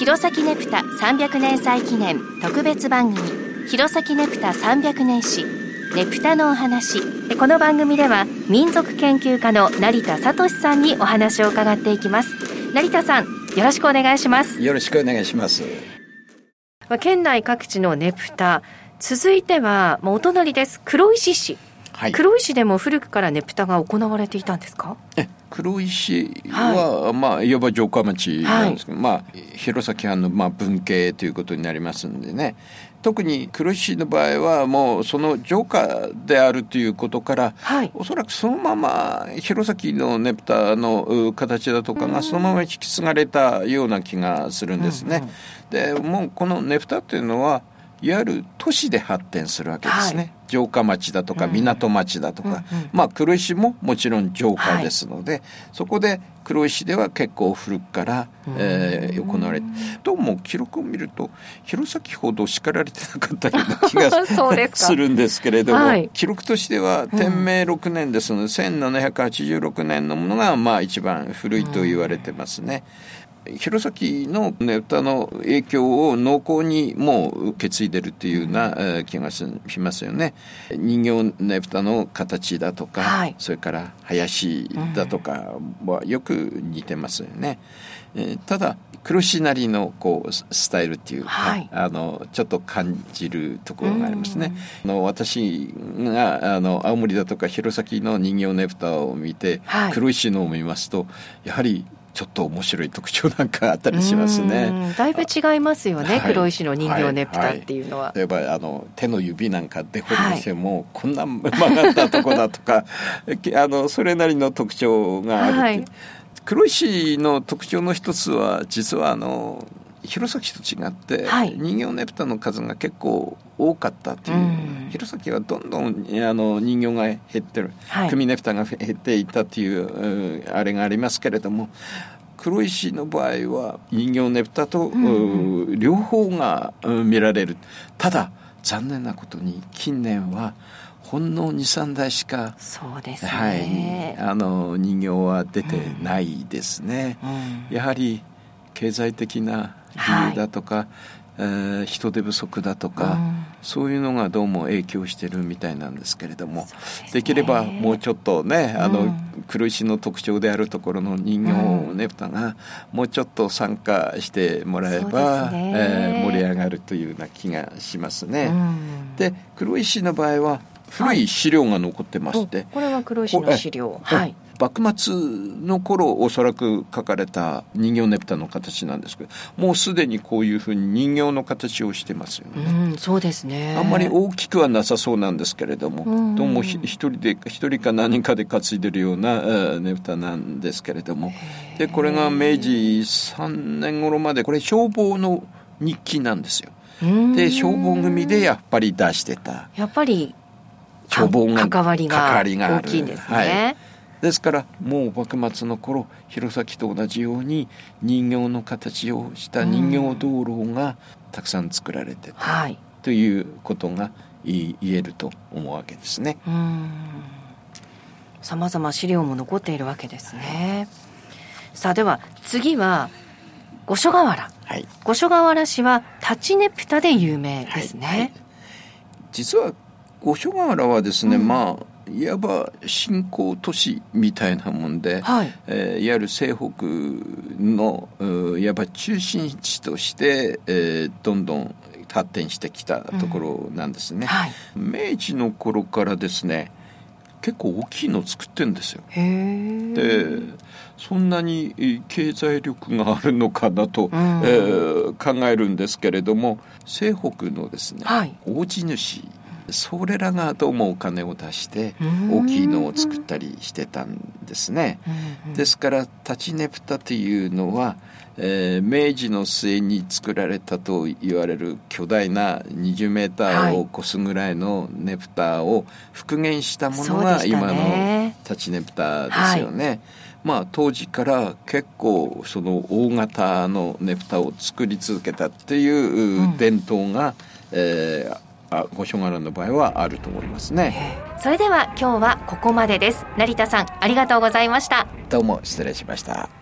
弘前ネプタ300年祭記念特別番組弘前ネプタ300年史ネプタのお話。この番組では民族研究家の成田聡さんにお話を伺っていきます。成田さんよろしくお願いします。よろしくお願いします。県内各地のネプタ続いてはもうお隣です。黒石市。はい、黒石でも古くからねぷたが行われていたんですか？黒石は、はい、まあいわば城下町なんですけど、はい、まあ弘前藩のまあ文系ということになりますんでね。特に黒石の場合はもうその城下であるということから、はい、おそらくそのまま弘前のねぷたの形だとかがそのまま引き継がれたような気がするんですね。うんうん、でもうこのねぷたっていうのはいわゆる都市で発展するわけですね、はい、城下町だとか港町だとか、まあ黒石ももちろん城下ですので、はい、そこで黒石では結構古くから、えー、行われてどうも記録を見ると弘前ほど叱られてなかったような気が するんですけれども、はい、記録としては天明6年ですので、うん、1786年のものがまあ一番古いと言われてますね。うん弘前のね歌の影響を濃厚にもう受け継いでるっていうような気がしますよね。人形ねぷたの形だとか、はい、それから林だとかはよく似てますよね。うん、ただ黒石なりのこうスタイルっていうか、はい、あのちょっと感じるところがありますね。あの私があの青森だとか弘前の人形ねぷたを見て、はい、黒石のを見ますとやはりちょっと面白い特徴なんかあったりしますね。だいぶ違いますよね、はい、黒石の人形ねぷたっていうのは。例えばあの手の指なんかデフォルメしても、こんな曲がったとこだとか あのそれなりの特徴がある黒石の特徴の一つは実はあの弘前と違って、はい、人形ねぷたの数が結構多かったという、うん、弘前はどんどんあの人形が減ってる、はい、組ねぷたが減っていったというあれがありますけれども黒石の場合は人形ねぷたと、うん、両方が見られる。ただ残念なことに近年はほんの23台しかそうです、ね、はい、あの人形は出てないですね、うん、やはり経済的な理由だとか、はい、えー、人手不足だとか、うん、そういうのがどうも影響してるみたいなんですけれどもで、ね,、きればもうちょっとねあの、うん、黒石の特徴であるところの人形ねぷたがもうちょっと参加してもらえば、ね。えー、盛り上がるというような気がしますね。うん、で黒石の場合は古い資料が残ってまして、はい、これは黒石の資料。はい幕末の頃おそらく描かれた人形ねぷたの形なんですけどもうすでにこういうふうに人形の形をしてますよね、うん、そうですね。あんまり大きくはなさそうなんですけれども、うん、どうも一人で一人か何人かで担いでるようなねぷたなんですけれども。でこれが明治3年頃までこれ消防の日記なんですよ。で消防組でやっぱり出してた。やっぱり消防が関わりが大きいんですね、はいですからもう幕末の頃弘前と同じように人形の形をした人形道路がたくさん作られてた、はい、ということが言えると思うわけですね。さまざま資料も残っているわけですね。さあでは次は五所川原、はい、五所川原市は立ちねぷたで有名ですね。はい。はい、実は五所川原はですね、うん、まあいわば新興都市みたいなもんで、はい。えー、いわゆる西北のいわば中心地として、えー、どんどん発展してきたところなんですね、うん。はい、明治の頃からですね結構大きいのを作ってるんですよ。でそんなに経済力があるのかなと、うん、えー、考えるんですけれども西北のですね、はい、大地主それらがどうもお金を出して大きいのを作ったりしてたんですね。ですから立ちねぷたというのは、えー、明治の末に作られたと言われる巨大な20メーターを超すぐらいのねぷたを復元したものが今の立ちねぷたですよね。はい、まあ、当時から結構その大型のねぷたを作り続けたっていう伝統が、うん、えーあ五所川原の場合はあると思いますね。それでは今日はここまでです。成田さんありがとうございました。どうも失礼しました